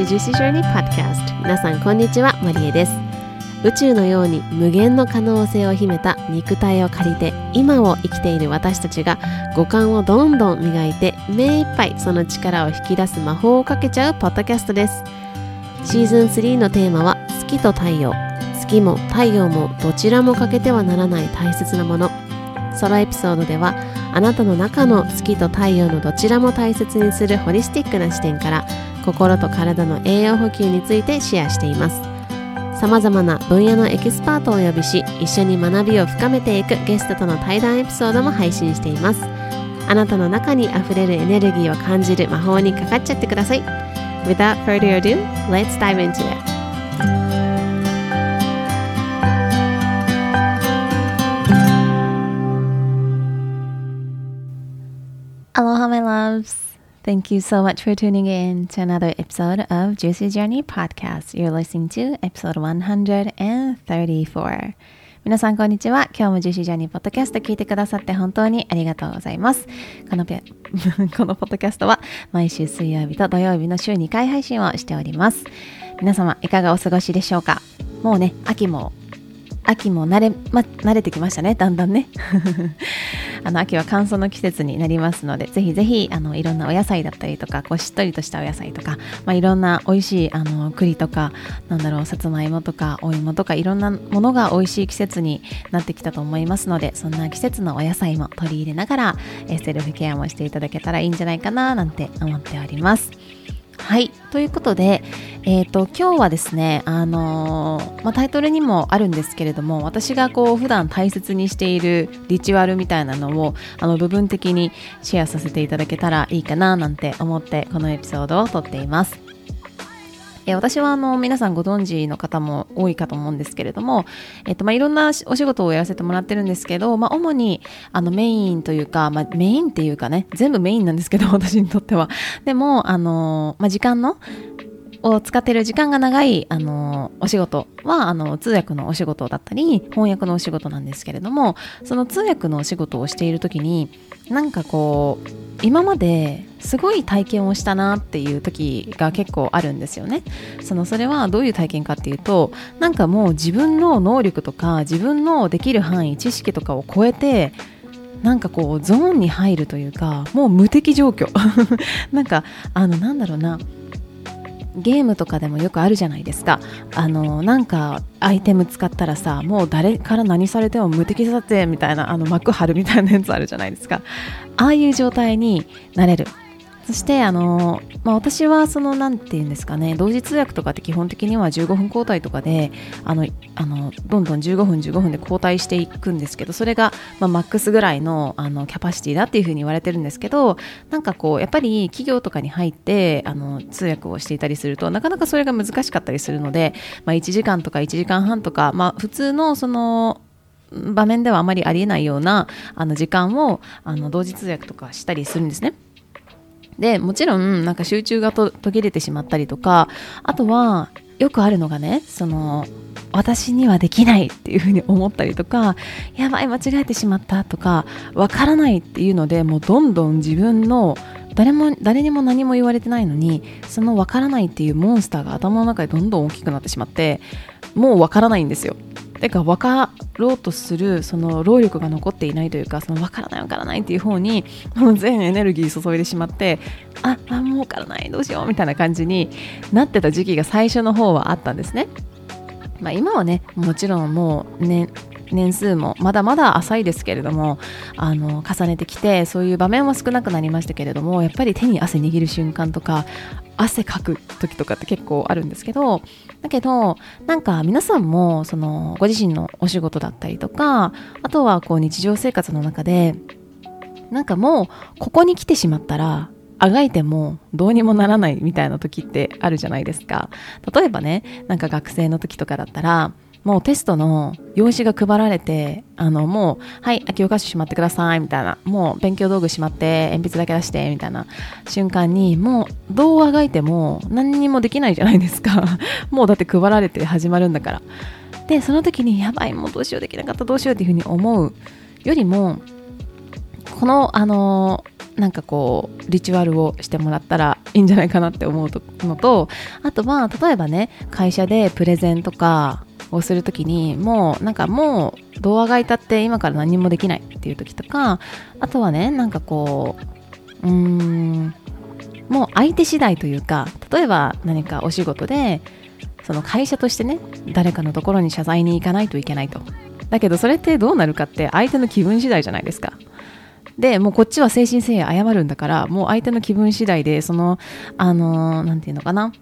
Welcome to Juicy Journey Podcast 皆さんこんにちは。マリエです。宇宙のように無限の可能性を秘めた肉体を借りて今を生きている私たちが五感をどんどん磨いて目いっぱいその力を引き出す魔法をかけちゃうポッドキャストです。シーズン3のテーマは月と太陽。月も太陽もどちらも欠けてはならない大切なもの。ソロエピソードではあなたの中の月と太陽のどちらも大切にするホリスティックな視点から心と体の栄養補給についてシェアしています。さまざまな分野のエキスパートをお呼びし一緒に学びを深めていくゲストとの対談エピソードも配信しています。あなたの中にあふれるエネルギーを感じる魔法にかかっちゃってください。Without further ado, let's dive into it. Loves. Thank you so much for tuning in to another episode of Juicy Journey Podcast. You're listening to episode 134. 皆さん、こんにちは。今日も Juicy Journey Podcast 聞いてくださって本当にありがとうございます。このペこのポッドキャストは毎週水曜日と土曜日の週2回配信をしております。皆様、いかがお過ごしでしょうかもうね、秋も秋も慣れ,、ま、慣れてきましたねだんだんね。あの秋は乾燥の季節になりますのでぜひぜひあのいろんなお野菜だったりとかこうしっとりとしたお野菜とか、まあ、いろんな美味しいあの栗とかなんだろうさつまいもとかお芋とかいろんなものが美味しい季節になってきたと思いますのでそんな季節のお野菜も取り入れながらセルフケアもしていただけたらいいんじゃないかななんて思っております。はいということで、えーと、今日はですね、あのー、まあ、タイトルにもあるんですけれども私がこう普段大切にしているリチュアルみたいなのをあの部分的にシェアさせていただけたらいいかななんて思ってこのエピソードを撮っています。え私はあの皆さんご存知の方も多いかと思うんですけれども、えっとまあ、いろんなお仕事をやらせてもらってるんですけど、まあ、主にあのメインというか、まあ、メインっていうかね全部メインなんですけど 私にとっては。でもあの、まあ、時間のを使ってる時間が長いあのお仕事はあの通訳のお仕事だったり翻訳のお仕事なんですけれどもその通訳のお仕事をしている時になんかこう今まですごい体験をしたなっていう時が結構あるんですよね。そのそれはどういう体験かっていうとなんかもう自分の能力とか自分のできる範囲知識とかを超えてなんかこうゾーンに入るというかもう無敵状況。なんかあのなんだろうな。ゲームとかでもよくあるじゃないですか。あのなんかアイテム使ったらさもう誰から何されても無敵だぜみたいなあの幕張るみたいなやつあるじゃないですか。ああいう状態になれる。そしてあの、まあ、私はその何て言うんですかね同時通訳とかって基本的には15分交代とかであのあのどんどん15分15分で交代していくんですけどそれが、まあ、マックスぐらいのあのキャパシティだっていうふうに言われてるんですけどなんかこうやっぱり企業とかに入ってあの通訳をしていたりするとなかなかそれが難しかったりするので、まあ、1時間とか1時間半とか、まあ、普通のその場面ではあまりありえないようなあの時間をあの同時通訳とかしたりするんですね。でもちろんなんか集中が途切れてしまったりとかあとはよくあるのがねその私にはできないっていうふうに思ったりとかやばい間違えてしまったとかわからないっていうのでもうどんどん自分の誰も誰にも何も言われてないのにそのわからないっていうモンスターが頭の中でどんどん大きくなってしまってもうわからないんですよ。てか分かろうとするその労力が残っていないというかその分からない分からないっていう方に全エネルギー注いでしまってああもう分からないどうしようみたいな感じになってた時期が最初の方はあったんですね。まあ、今はねもちろんもうね年数もまだまだ浅いですけれどもあの重ねてきてそういう場面も少なくなりましたけれどもやっぱり手に汗握る瞬間とか汗かく時とかって結構あるんですけどだけどなんか皆さんもそのご自身のお仕事だったりとかあとはこう日常生活の中でなんかもうここに来てしまったらあがいてもどうにもならないみたいな時ってあるじゃないですか。例えばねなんか学生の時とかだったらもうテストの用紙が配られて、あの、もう、はい、教科書しまってください、みたいな、もう勉強道具しまって、鉛筆だけ出して、みたいな瞬間に、もう、どうあがいても何にもできないじゃないですか。もうだって配られて始まるんだから。で、その時に、やばい、もうどうしようできなかった、どうしようっていうふうに思うよりも、この、あのなんかこうリチュアルをしてもらったらいいんじゃないかなって思うのとあとは例えばね会社でプレゼンとかをするときにもうなんかもう動画がいたって今から何もできないっていう時とかあとはねなんかこううーんもう相手次第というか例えば何かお仕事でその会社としてね誰かのところに謝罪に行かないといけないと。だけどそれってどうなるかって相手の気分次第じゃないですか。でもうこっちは誠心誠意謝るんだからもう相手の気分次第でそのあの何て言うのかな。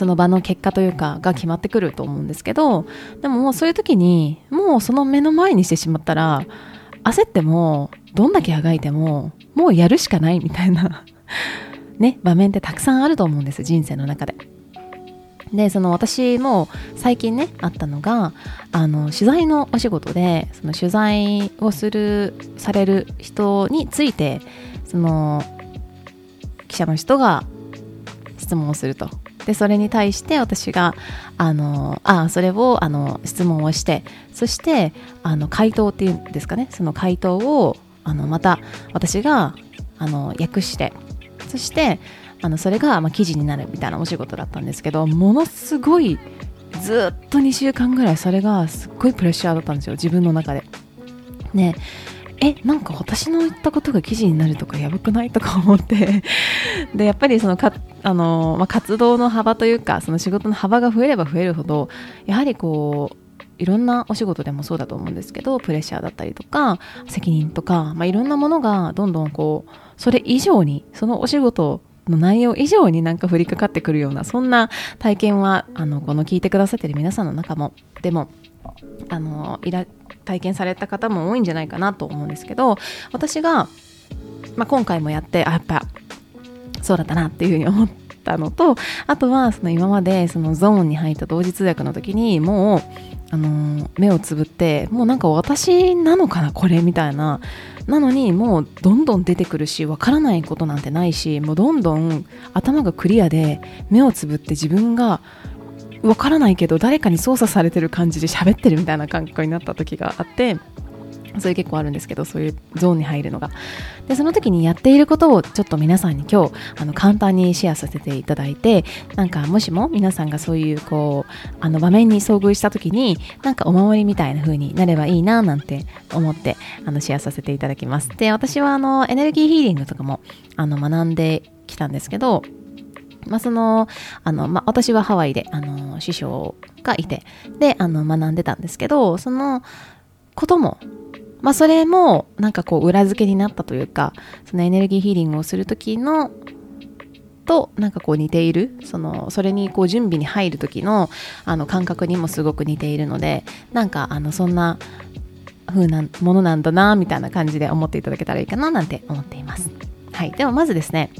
その場の結果というかが決まってくると思うんですけどでももうそういう時にもうその目の前にしてしまったら焦ってもどんだけあがいてももうやるしかないみたいなね場面ってたくさんあると思うんです人生の中で。でその私も最近ねあったのがあの取材のお仕事でその取材をするされる人についてその記者の人が質問をするとでそれに対して私があのあそれをあの質問をしてそしてあの回答っていうんですかねその回答をあのまた私があの訳してそしてあのそれがまあ記事になるみたいなお仕事だったんですけどものすごいずっと2週間ぐらいそれがすっごいプレッシャーだったんですよ自分の中で。ねえなんか私の言ったことが記事になるとかやばくないとか思って。でやっぱりそのかあの、まあ、活動の幅というかその仕事の幅が増えれば増えるほどやはりこういろんなお仕事でもそうだと思うんですけどプレッシャーだったりとか責任とか、まあ、いろんなものがどんどんこうそれ以上にそのお仕事の内容以上になんか降りかかってくるようなそんな体験はあのこの聞いてくださってる皆さんの中もでもあのいら体験された方も多いんじゃないかなと思うんですけど私が、まあ、今回もやってあやっぱそうだったなっていうふうに思ったのとあとはその今までそのゾーンに入った同時通訳の時にもうあの目をつぶってもうなんか私なのかなこれみたいな。なのにもうどんどん出てくるしわからないことなんてないしもうどんどん頭がクリアで目をつぶって自分がわからないけど誰かに操作されてる感じで喋ってるみたいな感覚になった時があってそれ結構あるんですけどそういうゾーンに入るのが。でその時にやっていることをちょっと皆さんに今日あの簡単にシェアさせていただいてなんかもしも皆さんがそういうこうあの場面に遭遇した時になんかお守りみたいな風になればいいななんて思ってあのシェアさせていただきます。で私はあのエネルギーヒーリングとかもあの学んできたんですけどまあ、その、あの、まあ、私はハワイで、あの、師匠がいて、で、あの、学んでたんですけど、そのことも、まあ、それもなんかこう裏付けになったというかそのエネルギーヒーリングをする時のとなんかこう似ているそのそれにこう準備に入る時のあの感覚にもすごく似ているのでなんかあのそんな風なものなんだなみたいな感じで思っていただけたらいいかななんて思っています。はい、ではまずですね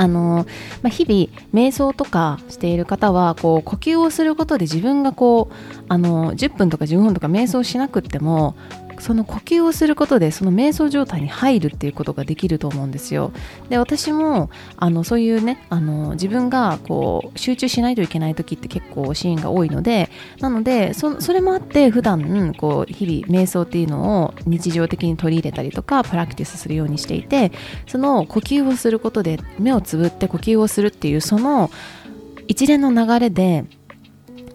あのまあ、日々瞑想とかしている方はこう呼吸をすることで自分がこうあの10分とか15分とか瞑想しなくてもその呼吸をすることでその瞑想状態に入るっていうことができると思うんですよ。で私もあのそういうねあの自分がこう集中しないといけない時って結構シーンが多いのでなのでそそれもあって普段こう日々瞑想っていうのを日常的に取り入れたりとかプラクティスするようにしていてその呼吸をすることで目をつぶって呼吸をするっていうその一連の流れで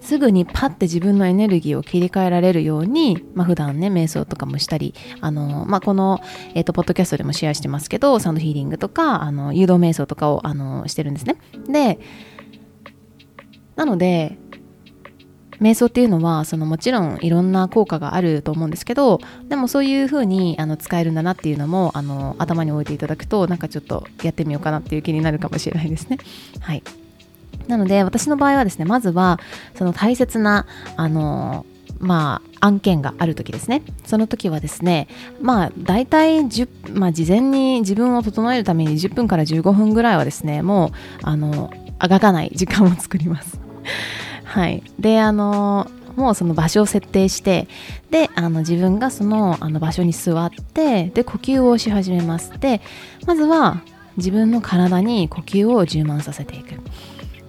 すぐにパッて自分のエネルギーを切り替えられるように、まあ、普段ね瞑想とかもしたりあの、まあ、この、えーと、ポッドキャストでもシェアしてますけどサウンドヒーリングとかあの誘導瞑想とかをあのしてるんですね。でなので瞑想っていうのはそのもちろんいろんな効果があると思うんですけどでもそういう風にあに使えるんだなっていうのもあの頭に置いていただくとなんかちょっとやってみようかなっていう気になるかもしれないですね。はい。なので私の場合はですねまずはその大切なあのまあ、案件がある時ですね。その時はですねまあ大体10、まあ、事前に自分を整えるために10分から15分ぐらいはですねもうあのあがかない時間を作ります。はい。であのもうその場所を設定してであの自分がそのあの場所に座ってで呼吸をし始めます。でまずは自分の体に呼吸を充満させていく。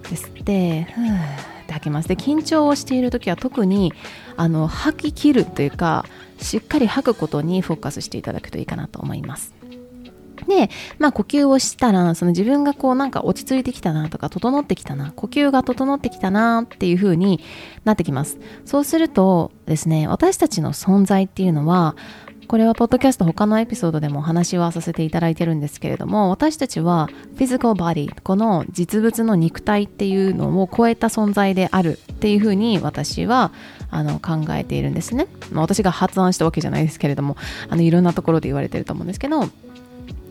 ですってふーって吐きますで緊張をしている時は特にあの吐き切るというかしっかり吐くことにフォーカスしていただくといいかなと思いますで、まあ呼吸をしたら、その自分がこうなんか落ち着いてきたなとか、整ってきたな、呼吸が整ってきたなっていう風になってきます。そうするとですね、私たちの存在っていうのは、これはポッドキャスト他のエピソードでもお話はさせていただいてるんですけれども私たちはフィジカルバディこの実物の肉体っていうのを超えた存在であるっていうふうに私はあの考えているんですね、まあ、私が発案したわけじゃないですけれどもあのいろんなところで言われてると思うんですけど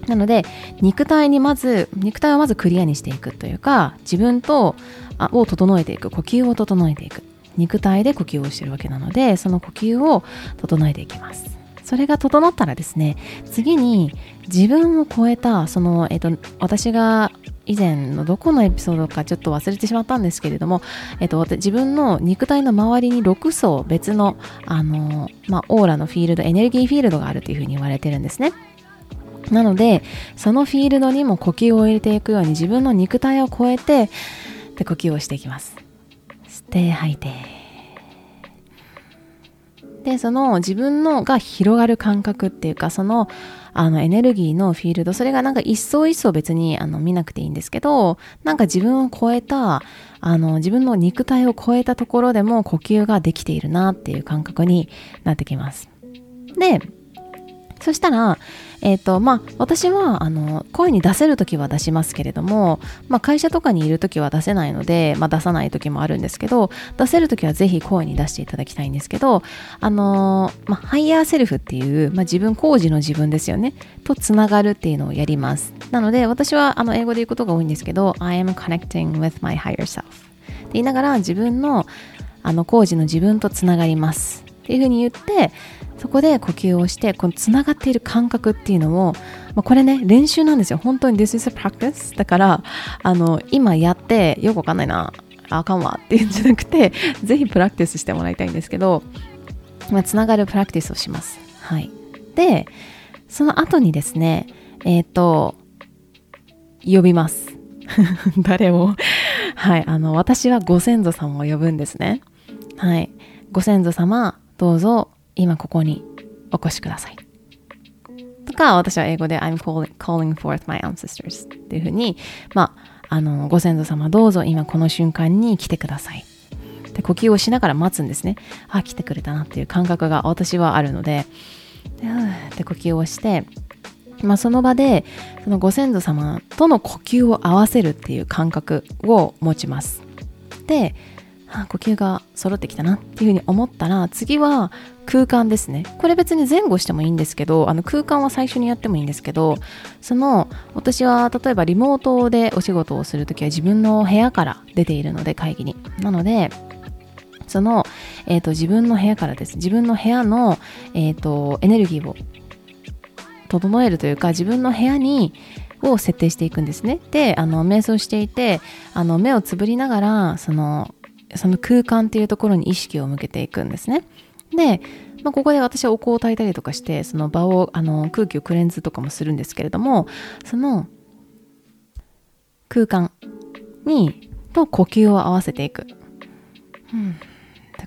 なので肉体にまず肉体をまずクリアにしていくというか自分とを整えていく呼吸を整えていく。肉体で呼吸をしてるわけなのでその呼吸を整えていきます。それが整ったらですね次に自分を超えたその、えっと、私が以前のどこのエピソードかちょっと忘れてしまったんですけれども、えっと、自分の肉体の周りに6層別のあの、まあ、オーラのフィールドエネルギーフィールドがあるというふうに言われてるんですね。なのでそのフィールドにも呼吸を入れていくように自分の肉体を超えてで呼吸をしていきます。吸って吐いてでその自分のが広がる感覚っていうかそのあのエネルギーのフィールドそれがなんか一層一層別にあの見なくていいんですけどなんか自分を超えたあの自分の肉体を超えたところでも呼吸ができているなっていう感覚になってきます。でそしたらえ、ー、とまあ私はあの声に出せる時は出しますけれども、まあ、会社とかにいる時は出せないので、まあ、出さない時もあるんですけど出せる時はぜひ声に出していただきたいんですけどあのまあ、 higher self っていう、まあ、自分高次の自分ですよねとつながるっていうのをやります。なので私はあの英語で言うことが多いんですけど I am connecting with my higher self って言いながら自分のあの高次の自分とつながります。っていうふうに言ってそこで呼吸をしてこのつながっている感覚っていうのを、まあ、これね練習なんですよ。本当に This is a practice だからあの今やってよくわかんないな。あかんわっていうんじゃなくて ぜひプラクティスしてもらいたいんですけど、まあ、つながるプラクティスをします。はい。でその後にですねえっ、ー、と呼びます。誰をはい。あの私はご先祖様を呼ぶんですね。はい。ご先祖様どうぞ。今ここにお越しください。とか、私は英語で I'm calling, calling forth my ancestors っていうふうに、まあ、あの、ご先祖様どうぞ今この瞬間に来てください。で、呼吸をしながら待つんですね。あ、来てくれたなっていう感覚が私はあるので、で、呼吸をして、まあ、その場でそのご先祖様との呼吸を合わせるっていう感覚を持ちます。で、あ呼吸が揃ってきたなっていうふうに思ったら次は空間ですねこれ別に前後してもいいんですけどあの空間は最初にやってもいいんですけどその私は例えばリモートでお仕事をするときは自分の部屋から出ているので会議になのでその、えーと、自分の部屋からです自分の部屋の、えーとエネルギーを整えるというか自分の部屋にを設定していくんですね。で、あの、瞑想していて、あの、目をつぶりながら、その、その空間っていうところに意識を向けていくんですね。で、まあ、ここで私はお香を焚いたりとかしてその場をあの空気をクレンズとかもするんですけれどもその空間にと呼吸を合わせていく、うん、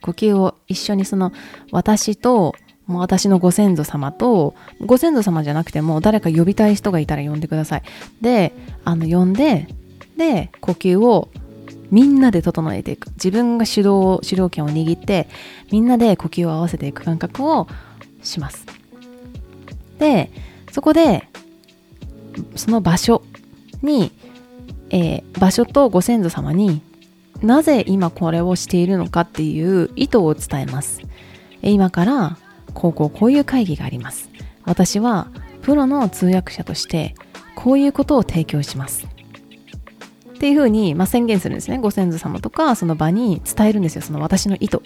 呼吸を一緒にその私ともう私のご先祖様とご先祖様じゃなくても誰か呼びたい人がいたら呼んでください。であの呼んでで呼吸をみんなで整えていく。自分が主導主導権を握ってみんなで呼吸を合わせていく感覚をします。でそこでその場所に、えー、場所とご先祖様になぜ今これをしているのかっていう意図を伝えます。今からこうこうこういう会議があります。私はプロの通訳者としてこういうことを提供します。っていうふうに、まあ、宣言するんですね。ご先祖様とかその場に伝えるんですよ。その私の意図。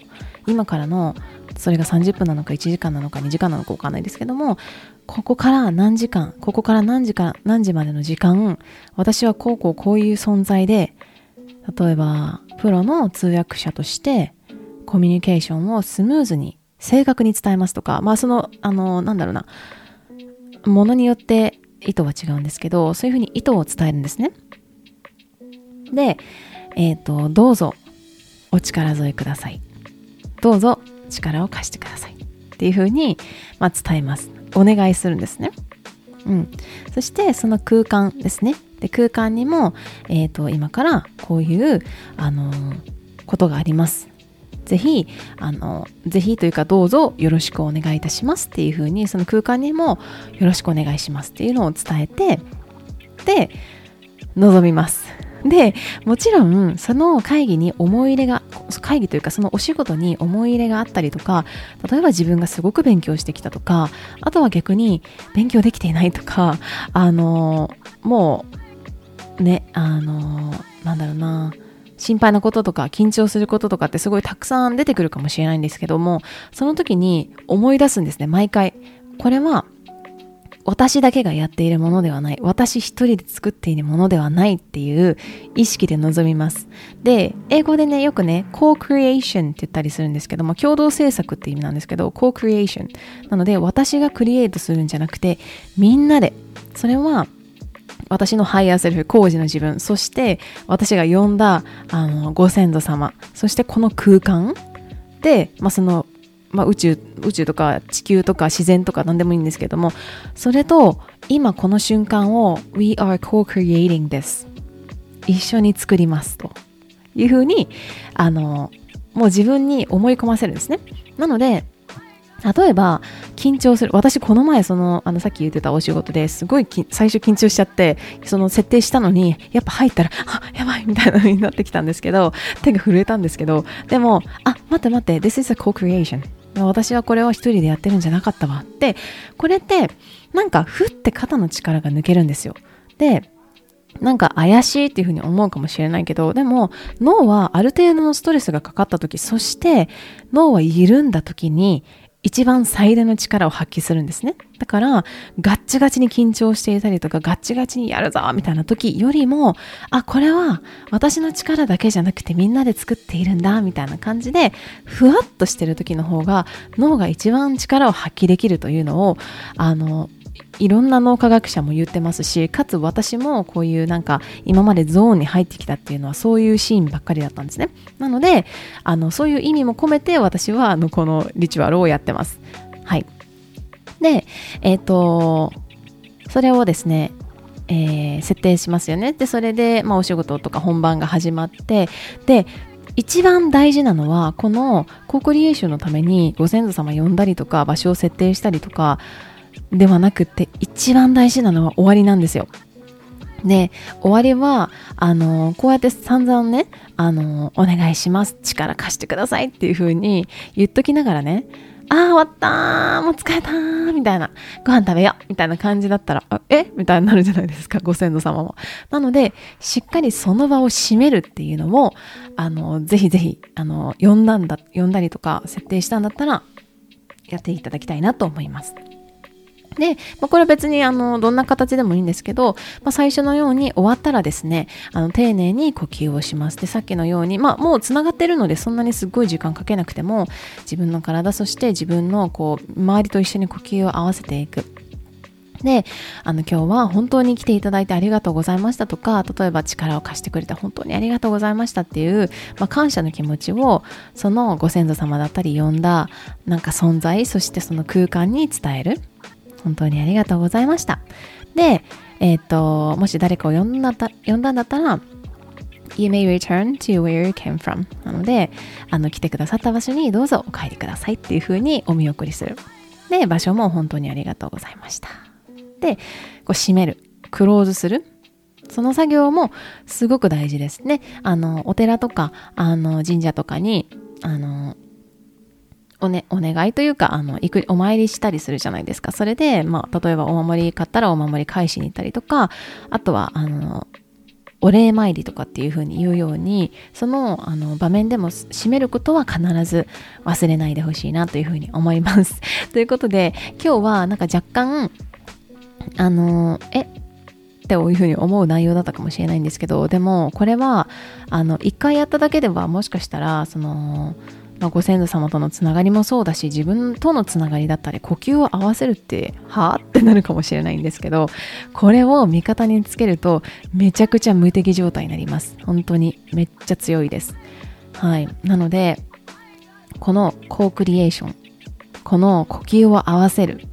今からのそれが30分なのか1時間なのか2時間なのか分かんないですけどもここから何時間ここから何時間何時までの時間私はこうこうこういう存在で例えばプロの通訳者としてコミュニケーションをスムーズに正確に伝えますとかまあそのあのなんだろうなものによって意図は違うんですけどそういうふうに意図を伝えるんですね。で、えっ、ー、と、どうぞお力添えください。どうぞ力を貸してください。っていうふうに、まあ、伝えます。お願いするんですね。うん、そしてその空間ですねで空間にも、えーと、今からこういう、あのー、ことがありますぜひあのぜひというかどうぞよろしくお願いいたしますっていうふうにその空間にもよろしくお願いしますっていうのを伝えてで臨みますでもちろんその会議に思い入れが会議というかそのお仕事に思い入れがあったりとか例えば自分がすごく勉強してきたとかあとは逆に勉強できていないとかあのもうねあのなんだろうな心配なこととか緊張することとかってすごいたくさん出てくるかもしれないんですけどもその時に思い出すんですね毎回。これは私だけがやっているものではない。私一人で作っているものではないっていう意識で臨みます。で、英語でね、よくね、co-creation って言ったりするんですけども、共同制作って意味なんですけど、co-creation。なので、私がクリエイトするんじゃなくて、みんなで。それは、私の higher self、高次の自分、そして私が呼んだあのご先祖様、そしてこの空間で、まあ、そのまあ、宇宙宇宙とか地球とか自然とか何でもいいんですけどもそれと今この瞬間を We are co-creating this 一緒に作りますというふうにあのもう自分に思い込ませるんですね。なので例えば緊張する私この前そのあのさっき言ってたお仕事ですごい最初緊張しちゃってその設定したのにやっぱ入ったらあやばいみたいな風になってきたんですけど手が震えたんですけどでもあ待って待って This is a co-creation 私はこれを一人でやってるんじゃなかったわって、これってなんかふって肩の力が抜けるんですよ。で、なんか怪しいっていうふうに思うかもしれないけど、でも脳はある程度のストレスがかかった時、そして脳は緩んだ時に一番最大の力を発揮するんですね。だから、ガッチガチに緊張していたりとか、ガッチガチにやるぞみたいな時よりも、あ、これは私の力だけじゃなくてみんなで作っているんだ、みたいな感じで、ふわっとしてる時の方が、脳が一番力を発揮できるというのを、あの、いろんな脳科学者も言ってますしかつ私もこういうなんか今までゾーンに入ってきたっていうのはそういうシーンばっかりだったんですね。なのであのそういう意味も込めて私はあのこのリチュアルをやってます。はい。でえっ、ー、とそれをですねえー、設定しますよね。でそれで、まあ、お仕事とか本番が始まってで一番大事なのはこのコークリエーションのためにご先祖様呼んだりとか場所を設定したりとかではなくて一番大事なのは終わりなんですよ。で、終わりは、あの、こうやって散々ね、あの、お願いします。力貸してくださいっていう風に言っときながらね、ああ、終わったもう疲れたみたいな、ご飯食べようみたいな感じだったら、え？みたいになるじゃないですか、ご先祖様も。なので、しっかりその場を締めるっていうのも、あの、ぜひぜひ、あの、呼んだんだ、呼んだりとか、設定したんだったら、やっていただきたいなと思います。で、まあ、これは別にあのどんな形でもいいんですけど、まあ、最初のように終わったらですねあの丁寧に呼吸をしますでさっきのように、まあ、もうつながってるのでそんなにすごい時間かけなくても自分の体そして自分のこう周りと一緒に呼吸を合わせていくで、あの今日は本当に来ていただいてありがとうございましたとか、例えば力を貸してくれて本当にありがとうございましたっていう、まあ、感謝の気持ちを、そのご先祖様だったり呼んだなんか存在、そしてその空間に伝える。本当にありがとうございました。で、えっ、ー、と、もし誰かを呼んだ呼んだんだったら、You may return to where you came from. なので、あの、来てくださった場所にどうぞお帰りくださいっていう風にお見送りする。で、場所も本当にありがとうございました。で、こう閉める。クローズする。その作業もすごく大事ですね。あの、お寺とか、あの、神社とかに、あの、お,、ね、お願いというかあの行くお参りしたりするじゃないですか。それで、まあ、例えばお守り買ったらお守り返しに行ったりとかあとはあのお礼参りとかっていう風に言うようにそのあの場面でも締めることは必ず忘れないでほしいなという風に思います。ということで今日はなんか若干あのえ？っていうふうに思う内容だったかもしれないんですけどでもこれはあの一回やっただけではもしかしたらそのまあ、ご先祖様とのつながりもそうだし自分とのつながりだったり呼吸を合わせるってはあ？ってなるかもしれないんですけどこれを味方につけるとめちゃくちゃ無敵状態になります。本当に。めっちゃ強いです。はい。なのでこのコークリエーションこの呼吸を合わせる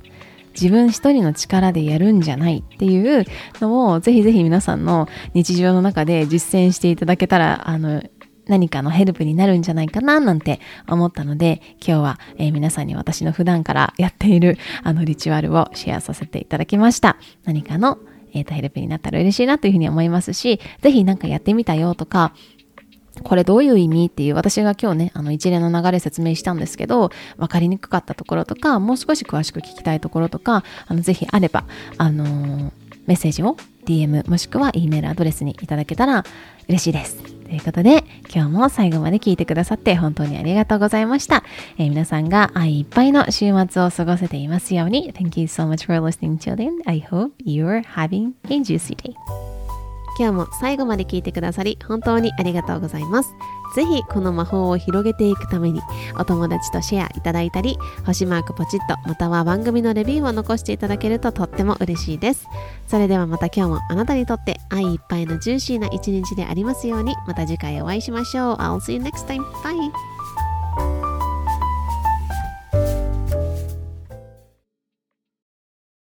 自分一人の力でやるんじゃないっていうのをぜひぜひ皆さんの日常の中で実践していただけたらあの何かのヘルプになるんじゃないかななんて思ったので今日は、えー、皆さんに私の普段からやっている あのリチュアルをシェアさせていただきました何かの、えーと、ヘルプになったら嬉しいなというふうに思いますしぜひなんかやってみたよとかこれどういう意味っていう私が今日ねあの一連の流れ説明したんですけど分かりにくかったところとかもう少し詳しく聞きたいところとかあのぜひあればあのー、メッセージを DM もしくは E メールアドレスにいただけたら嬉しいです。ということで、今日も最後まで聞いてくださって本当にありがとうございました。えー、皆さんが愛いっぱいの週末を過ごせていますように。Thank you so much for listening children. I hope you're having a juicy day. 今日も最後まで聞いてくださり本当にありがとうございます。ぜひこの魔法を広げていくためにお友達とシェアいただいたり星マークポチッとまたは番組のレビューを残していただけるととっても嬉しいですそれではまた今日もあなたにとって愛いっぱいのジューシーな一日でありますようにまた次回お会いしましょう I'll see you next time. Bye!